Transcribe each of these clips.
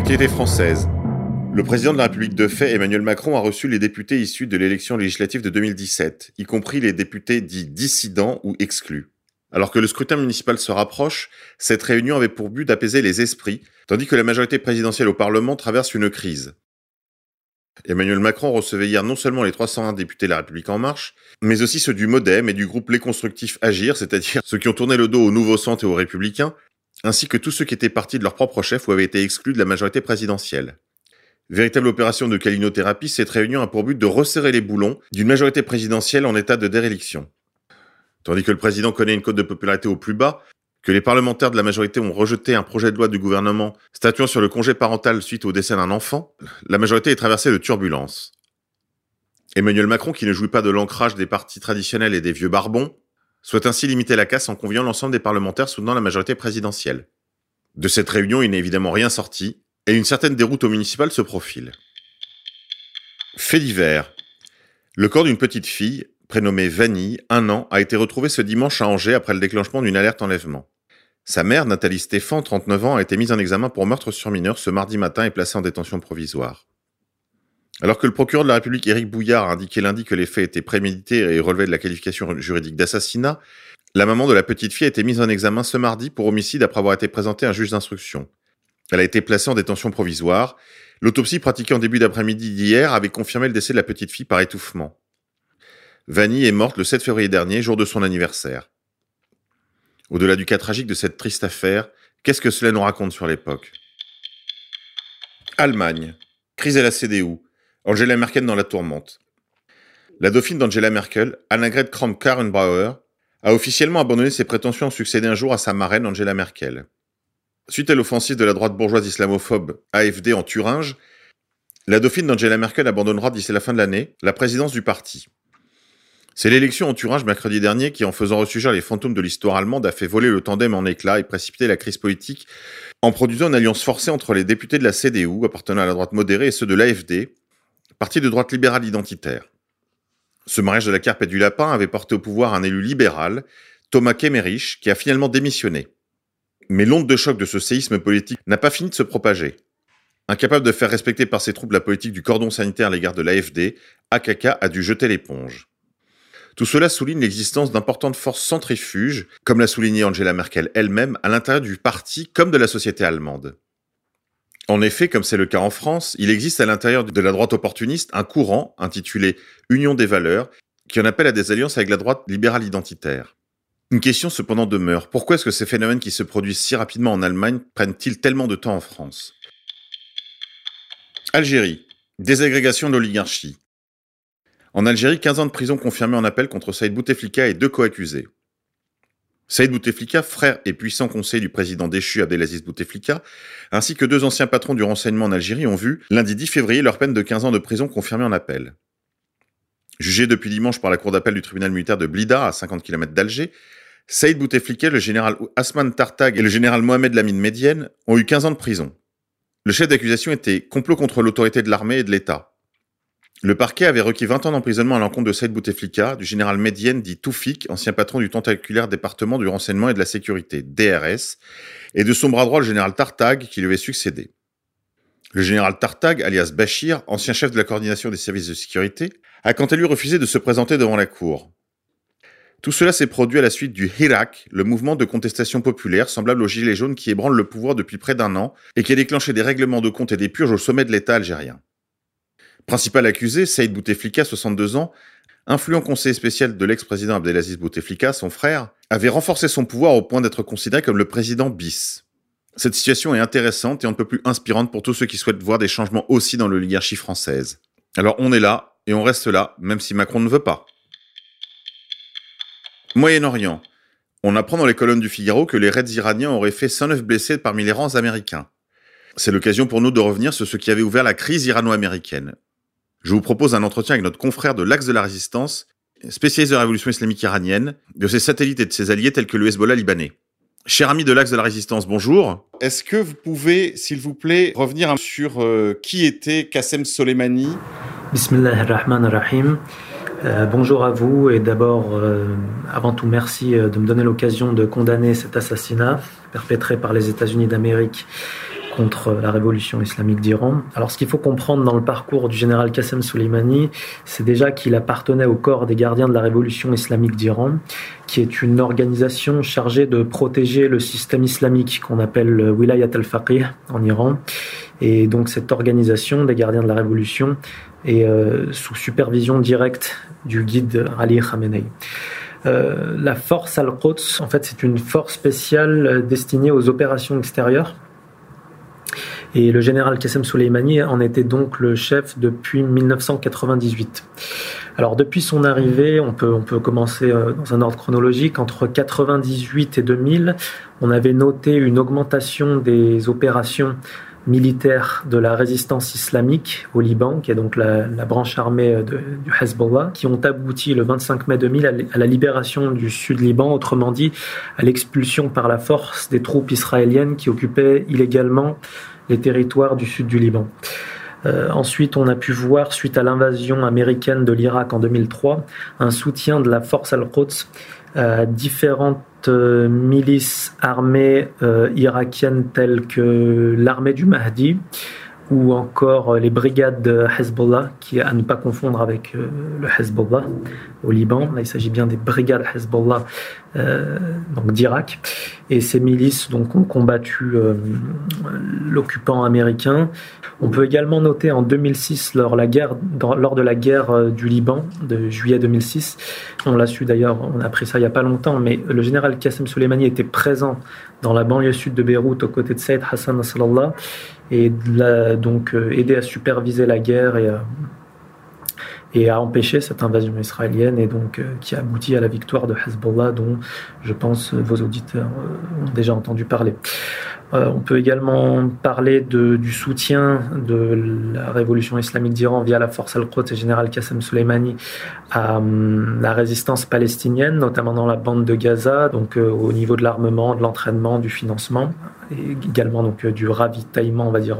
Actualité française. Le président de la République de fait, Emmanuel Macron, a reçu les députés issus de l'élection législative de 2017, y compris les députés dits dissidents ou exclus. Alors que le scrutin municipal se rapproche, cette réunion avait pour but d'apaiser les esprits, tandis que la majorité présidentielle au Parlement traverse une crise. Emmanuel Macron recevait hier non seulement les 301 députés de la République en marche, mais aussi ceux du MoDem et du groupe Les Constructifs Agir, c'est-à-dire ceux qui ont tourné le dos au Nouveau Centre et aux Républicains, ainsi que tous ceux qui étaient partis de leur propre chef ou avaient été exclus de la majorité présidentielle. Véritable opération de calinothérapie, cette réunion a pour but de resserrer les boulons d'une majorité présidentielle en état de déréliction. Tandis que le président connaît une cote de popularité au plus bas, que les parlementaires de la majorité ont rejeté un projet de loi du gouvernement statuant sur le congé parental suite au décès d'un enfant, la majorité est traversée de turbulences. Emmanuel Macron, qui ne jouit pas de l'ancrage des partis traditionnels et des vieux barbons, souhaite ainsi limiter la casse en conviant l'ensemble des parlementaires soutenant la majorité présidentielle. De cette réunion, il n'est évidemment rien sorti, et une certaine déroute au municipal se profile. Fait divers. Le corps d'une petite fille, prénommée Vanille, un an, a été retrouvé ce dimanche à Angers après le déclenchement d'une alerte enlèvement. Sa mère, Nathalie Stéphan, 39 ans, a été mise en examen pour meurtre sur mineur ce mardi matin et placée en détention provisoire. Alors que le procureur de la République Éric Bouillard a indiqué lundi que les faits étaient prémédités et relevaient de la qualification juridique d'assassinat, la maman de la petite fille a été mise en examen ce mardi pour homicide après avoir été présentée à un juge d'instruction. Elle a été placée en détention provisoire. L'autopsie pratiquée en début d'après-midi d'hier avait confirmé le décès de la petite fille par étouffement. Vanny est morte le 7 février dernier, jour de son anniversaire. Au-delà du cas tragique de cette triste affaire, qu'est-ce que cela nous raconte sur l'époque? Allemagne. Crise à la CDU. Angela Merkel dans la tourmente. La dauphine d'Angela Merkel, Annegret Kramp-Karrenbauer, a officiellement abandonné ses prétentions à succéder un jour à sa marraine Angela Merkel. Suite à l'offensive de la droite bourgeoise islamophobe AFD en Thuringe, la dauphine d'Angela Merkel abandonnera d'ici la fin de l'année la présidence du parti. C'est l'élection en Thuringe mercredi dernier qui, en faisant ressurgir les fantômes de l'histoire allemande, a fait voler le tandem en éclats et précipiter la crise politique en produisant une alliance forcée entre les députés de la CDU, appartenant à la droite modérée, et ceux de l'AFD, parti de droite libérale identitaire. Ce mariage de la carpe et du lapin avait porté au pouvoir un élu libéral, Thomas Kemmerich, qui a finalement démissionné. Mais l'onde de choc de ce séisme politique n'a pas fini de se propager. Incapable de faire respecter par ses troupes la politique du cordon sanitaire à l'égard de l'AFD, AKK a dû jeter l'éponge. Tout cela souligne l'existence d'importantes forces centrifuges, comme l'a souligné Angela Merkel elle-même, à l'intérieur du parti comme de la société allemande. En effet, comme c'est le cas en France, il existe à l'intérieur de la droite opportuniste un courant intitulé Union des valeurs qui en appelle à des alliances avec la droite libérale identitaire. Une question cependant demeure. Pourquoi est-ce que ces phénomènes qui se produisent si rapidement en Allemagne prennent-ils tellement de temps en France? Algérie. Désagrégation de l'oligarchie. En Algérie, 15 ans de prison confirmés en appel contre Saïd Bouteflika et deux co-accusés. Saïd Bouteflika, frère et puissant conseiller du président déchu Abdelaziz Bouteflika, ainsi que deux anciens patrons du renseignement en Algérie ont vu, lundi 10 février, leur peine de 15 ans de prison confirmée en appel. Jugé depuis dimanche par la cour d'appel du tribunal militaire de Blida, à 50 km d'Alger, Saïd Bouteflika, le général Asman Tartag et le général Mohamed Lamine Medienne ont eu 15 ans de prison. Le chef d'accusation était complot contre l'autorité de l'armée et de l'État. Le parquet avait requis 20 ans d'emprisonnement à l'encontre de Saïd Bouteflika, du général Medienne dit Toufik, ancien patron du tentaculaire département du renseignement et de la sécurité, DRS, et de son bras droit le général Tartag, qui lui avait succédé. Le général Tartag, alias Bachir, ancien chef de la coordination des services de sécurité, a quant à lui refusé de se présenter devant la cour. Tout cela s'est produit à la suite du Hirak, le mouvement de contestation populaire semblable aux Gilets jaunes qui ébranle le pouvoir depuis près d'un an et qui a déclenché des règlements de compte et des purges au sommet de l'État algérien. Principal accusé, Saïd Bouteflika, 62 ans, influent conseiller spécial de l'ex-président Abdelaziz Bouteflika, son frère, avait renforcé son pouvoir au point d'être considéré comme le président bis. Cette situation est intéressante et un peu plus inspirante pour tous ceux qui souhaitent voir des changements aussi dans l'oligarchie française. Alors on est là et on reste là, même si Macron ne veut pas. Moyen-Orient. On apprend dans les colonnes du Figaro que les raids iraniens auraient fait 109 blessés parmi les rangs américains. C'est l'occasion pour nous de revenir sur ce qui avait ouvert la crise irano-américaine. Je vous propose un entretien avec notre confrère de l'Axe de la Résistance, spécialiste de la révolution islamique iranienne, de ses satellites et de ses alliés tels que le Hezbollah libanais. Cher ami de l'Axe de la Résistance, bonjour. Est-ce que vous pouvez, s'il vous plaît, revenir sur euh, qui était Qassem Soleimani? Bismillahirrahmanirrahim. Euh, bonjour à vous et d'abord, euh, avant tout, merci de me donner l'occasion de condamner cet assassinat perpétré par les États-Unis d'Amérique contre la révolution islamique d'Iran. Alors ce qu'il faut comprendre dans le parcours du général Qassem Soleimani, c'est déjà qu'il appartenait au corps des gardiens de la révolution islamique d'Iran, qui est une organisation chargée de protéger le système islamique qu'on appelle le Wilayat al-Faqih en Iran. Et donc cette organisation des gardiens de la révolution est euh, sous supervision directe du guide Ali Khamenei. Euh, la force Al-Quds, en fait, c'est une force spéciale destinée aux opérations extérieures. Et le général Qassem Soleimani en était donc le chef depuis 1998. Alors depuis son arrivée, on peut, on peut commencer euh, dans un ordre chronologique. Entre 1998 et 2000, on avait noté une augmentation des opérations militaires de la résistance islamique au Liban, qui est donc la, branche armée de, du Hezbollah, qui ont abouti le 25 mai 2000 à la libération du sud Liban, autrement dit à l'expulsion par la force des troupes israéliennes qui occupaient illégalement les territoires du sud du Liban. Euh, ensuite, on a pu voir, suite à l'invasion américaine de l'Irak en 2003, un soutien de la force Al-Quds à différentes euh, milices armées euh, irakiennes telles que l'armée du Mahdi, ou encore euh, les brigades de Hezbollah, qui à ne pas confondre avec euh, le Hezbollah au Liban. Il s'agit bien des brigades Hezbollah euh, donc d'Irak. Et ces milices donc ont combattu l'occupant américain. On peut également noter en 2006, lors, la guerre, dans, lors de la guerre du Liban de juillet 2006, on l'a su d'ailleurs, on a appris ça il n'y a pas longtemps, mais le général Qassem Soleimani était présent dans la banlieue sud de Beyrouth aux côtés de Saïd Hassan Nasrallah et donc euh, aider à superviser la guerre et, et à empêcher cette invasion israélienne et donc euh, qui a abouti à la victoire de Hezbollah dont je pense vos auditeurs euh, ont déjà entendu parler. On peut également parler du soutien de la révolution islamique d'Iran via la force al-Quds et général Qassem Soleimani à hum, la résistance palestinienne, notamment dans la bande de Gaza, donc au niveau de l'armement, de l'entraînement, du financement et également donc euh, du ravitaillement, on va dire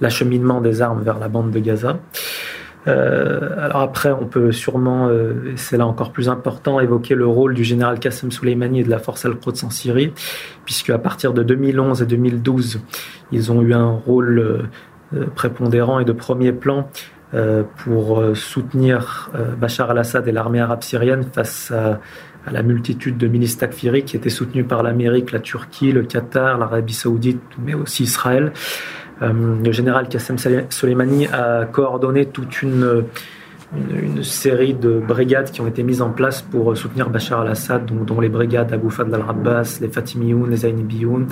l'acheminement des armes vers la bande de Gaza. Euh, alors après, on peut sûrement, euh, c'est là encore plus important, évoquer le rôle du général Qassem Soleimani et de la force Al-Quds en Syrie, puisque à partir de 2011 et 2012, ils ont eu un rôle euh, prépondérant et de premier plan pour soutenir Bachar al-Assad et l'armée arabe syrienne face à à la multitude de milices takfiri qui étaient soutenues par l'Amérique, la Turquie, le Qatar, l'Arabie saoudite, mais aussi Israël. Euh, le général Qassem Soleimani a coordonné toute une, série de brigades qui ont été mises en place pour soutenir Bachar al-Assad, dont, les brigades Abu Fadl al-Rabbas, les Fatimiyoun, les Zainibiyoun.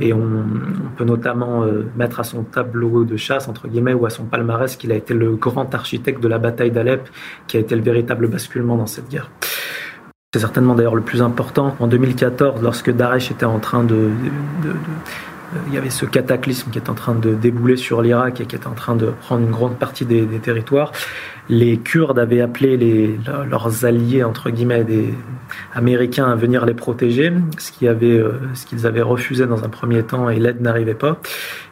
Et on, on, peut notamment euh, mettre à son tableau de chasse, entre guillemets, ou à son palmarès qu'il a été le grand architecte de la bataille d'Alep, qui a été le véritable basculement dans cette guerre. C'est certainement d'ailleurs le plus important. En 2014, lorsque Daesh était en train de, il y avait ce cataclysme qui est en train de débouler sur l'Irak et qui est en train de prendre une grande partie des, territoires. Les Kurdes avaient appelé leurs alliés, entre guillemets, des Américains à venir les protéger, ce qu'ils avait, euh, ce qu'ils avaient refusé dans un premier temps et l'aide n'arrivait pas.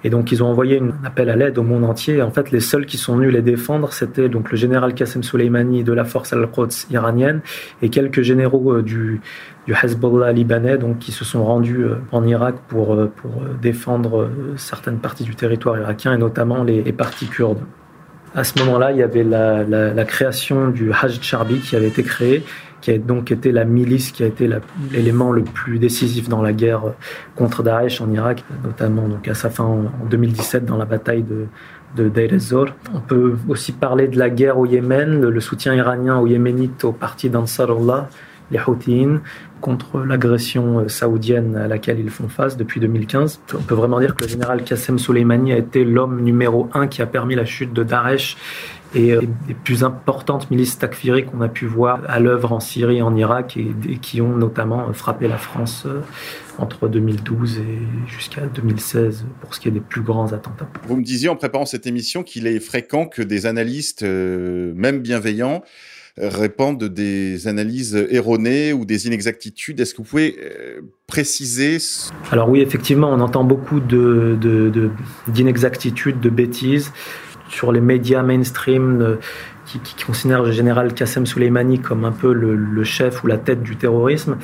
Et donc ils ont envoyé un appel à l'aide au monde entier. en fait, les seuls qui sont venus les défendre, c'était donc le général Qassem Soleimani de la force al-Quds iranienne et quelques généraux euh, du, du Hezbollah libanais, donc qui se sont rendus euh, en Irak pour, pour défendre certaines parties du territoire irakien et notamment les parties kurdes. À ce moment-là, il y avait la, création du Hajj Charbi qui avait été créé, qui a donc été la milice qui a été l'élément le plus décisif dans la guerre contre Daesh en Irak, notamment donc à sa fin en, 2017 dans la bataille de, de Deir ez-Zor. On peut aussi parler de la guerre au Yémen, le, le soutien iranien aux Yéménites au parti d'Ansarullah, les Houthis, contre l'agression euh, saoudienne à laquelle ils font face depuis 2015. On peut vraiment dire que le général Qassem Soleimani a été l'homme numéro un qui a permis la chute de Daesh et euh, les plus importantes milices takfiri qu'on a pu voir à l'œuvre en Syrie en Irak et, qui ont notamment frappé la France euh, entre 2012 et jusqu'à 2016 pour ce qui est des plus grands attentats. Vous me disiez en préparant cette émission qu'il est fréquent que des analystes, même bienveillants, répandent des analyses erronées ou des inexactitudes. Est-ce que vous pouvez euh, préciser Alors oui, effectivement, on entend beaucoup de, d'inexactitudes, de, bêtises. sur les médias mainstream qui, qui, considèrent le général Qassem Soleimani comme un peu le, chef ou la tête du terrorisme.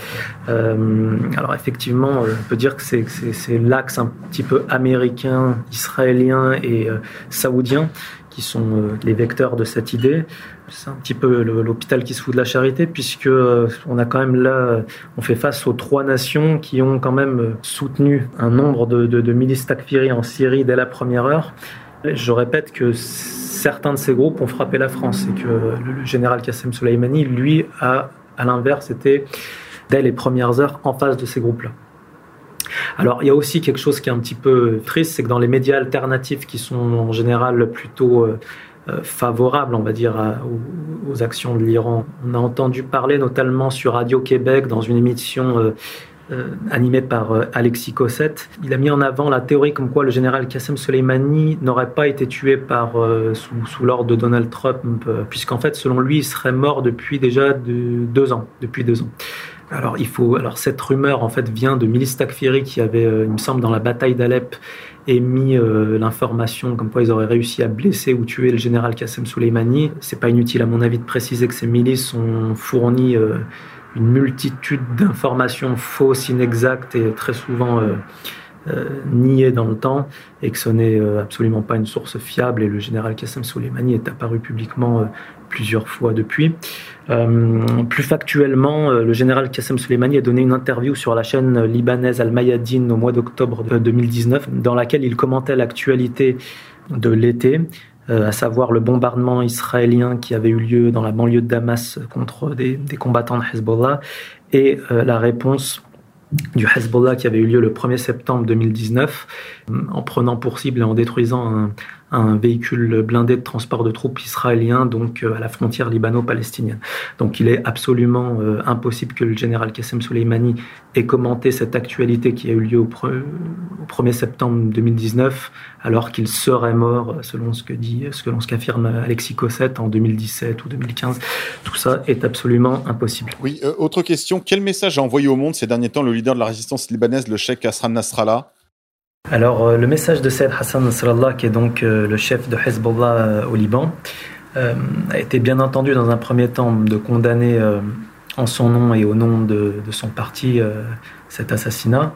alors effectivement, on peut dire que c'est l'axe un petit peu américain, israélien et saoudien qui sont les vecteurs de cette idée c'est un petit peu l'hôpital qui se fout de la charité, puisque euh, on a quand même là, on fait face aux trois nations qui ont quand même soutenu un nombre de, de, milices takfiri en Syrie dès la première heure. Je répète que certains de ces groupes ont frappé la France et que le, général Qassem Soleimani, lui, a, à l'inverse, été dès les premières heures en face de ces groupes-là. Alors, il y a aussi quelque chose qui est un petit peu triste, c'est que dans les médias alternatifs qui sont en général plutôt euh, euh, favorable, on va dire, aux, actions de l'Iran. On a entendu parler notamment sur Radio Québec dans une émission euh, animée par Alexis Cossette. Il a mis en avant la théorie comme quoi le général Qassem Soleimani n'aurait pas été tué par, sous, l'ordre de Donald Trump, puisqu'en fait, selon lui, il serait mort depuis déjà deux ans. Alors, il faut, cette rumeur en fait vient de Milice Takfiri qui avait, il me semble, dans la bataille d'Alep émis euh, l'information comme quoi ils auraient réussi à blesser ou tuer le général Qassem Soleimani. C'est pas inutile à mon avis de préciser que ces milices ont fourni euh, une multitude d'informations fausses, inexactes et très souvent euh, niées dans le temps et que ce n'est absolument pas une source fiable et le général Qassem Soleimani est apparu publiquement plusieurs fois depuis. Euh, plus factuellement, euh, le général Qassem Soleimani a donné une interview sur la chaîne libanaise Al-Mayadin au mois d'octobre 2019, dans laquelle il commentait l'actualité de l'été, euh, à savoir le bombardement israélien qui avait eu lieu dans la banlieue de Damas contre des, des combattants de Hezbollah, et la réponse du Hezbollah qui avait eu lieu le 1er septembre 2019, en prenant pour cible et en détruisant un, un véhicule blindé de transport de troupes israélien donc euh, à la frontière libano-palestinienne. Donc il est absolument euh, impossible que le général Qassem Soleimani ait commenté cette actualité qui a eu lieu au, 1er septembre 2019 alors qu'il serait mort selon ce que dit ce qu'affirme Alexis Cossette en 2017 ou 2015. Tout ça est absolument impossible. Oui, euh, autre question, quel message a envoyé au monde ces derniers temps le leader de la résistance libanaise, le cheikh Hassan Nasrallah? Alors, euh, le message de Saïd Hassan Nasrallah, qui est donc euh, le chef de Hezbollah euh, au Liban, a été bien entendu dans un premier temps de condamner en son nom et au nom de, son parti cet assassinat.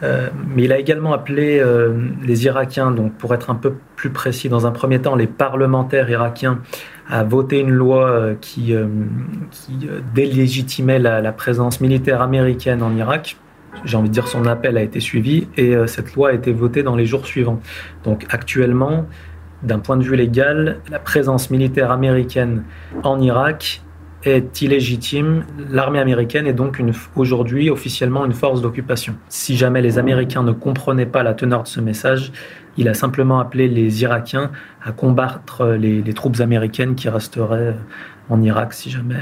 mais il a également appelé les Irakiens, donc pour être un peu plus précis, dans un premier temps les parlementaires irakiens, à voter une loi qui, qui délégitimait la présence militaire américaine en Irak j'ai envie de dire son appel a été suivi et euh, cette loi a été votée dans les jours suivants. Donc actuellement, d'un point de vue légal, la présence militaire américaine en Irak est illégitime. L'armée américaine est donc aujourd'hui officiellement une force d'occupation. Si jamais les Américains ne comprenaient pas la teneur de ce message, il a simplement appelé les Irakiens à combattre les, les troupes américaines qui resteraient en Irak si jamais,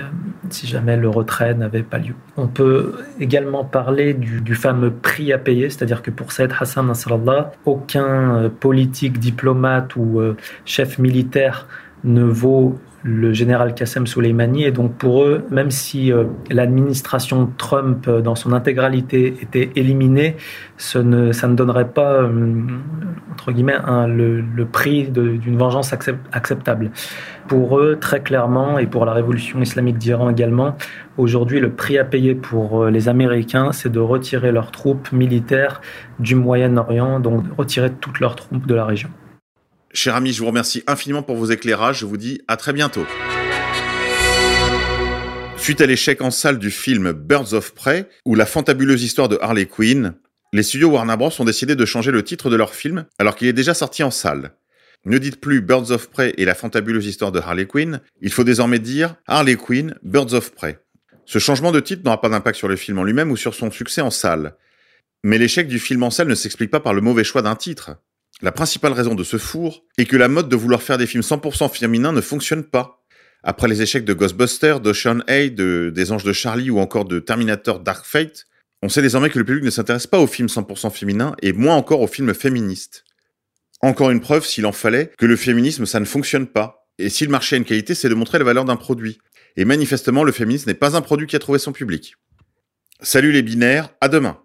si jamais le retrait n'avait pas lieu. On peut également parler du, fameux prix à payer, c'est-à-dire que pour Saïd Hassan Nasrallah, aucun euh, politique, diplomate ou euh, chef militaire ne vaut le général Qassem Soleimani. Et donc pour eux, même si euh, l'administration Trump euh, dans son intégralité était éliminée, ce ne, ça ne donnerait pas, euh, entre guillemets, le, prix d'une vengeance acceptable. Pour eux, très clairement, et pour la révolution islamique d'Iran également, aujourd'hui, le prix à payer pour les Américains, c'est de retirer leurs troupes militaires du Moyen-Orient, donc de retirer toutes leurs troupes de la région. Cher ami, je vous remercie infiniment pour vos éclairages. Je vous dis à très bientôt. Suite à l'échec en salle du film Birds of Prey ou la fantabuleuse histoire de Harley Quinn, les studios Warner Bros. ont décidé de changer le titre de leur film alors qu'il est déjà sorti en salle. Ne dites plus Birds of Prey et la fantabuleuse histoire de Harley Quinn, il faut désormais dire Harley Quinn, Birds of Prey. Ce changement de titre n'aura pas d'impact sur le film en lui-même ou sur son succès en salle. Mais l'échec du film en salle ne s'explique pas par le mauvais choix d'un titre. La principale raison de ce four est que la mode de vouloir faire des films 100% féminins ne fonctionne pas. Après les échecs de Ghostbusters, d'Ocean Hay, de, des Anges de Charlie ou encore de Terminator Dark Fate, on sait désormais que le public ne s'intéresse pas aux films 100% féminins et moins encore aux films féministes. Encore une preuve, s'il en fallait, que le féminisme ça ne fonctionne pas. Et si le marché a une qualité, c'est de montrer la valeur d'un produit. Et manifestement, le féminisme n'est pas un produit qui a trouvé son public. Salut les binaires, à demain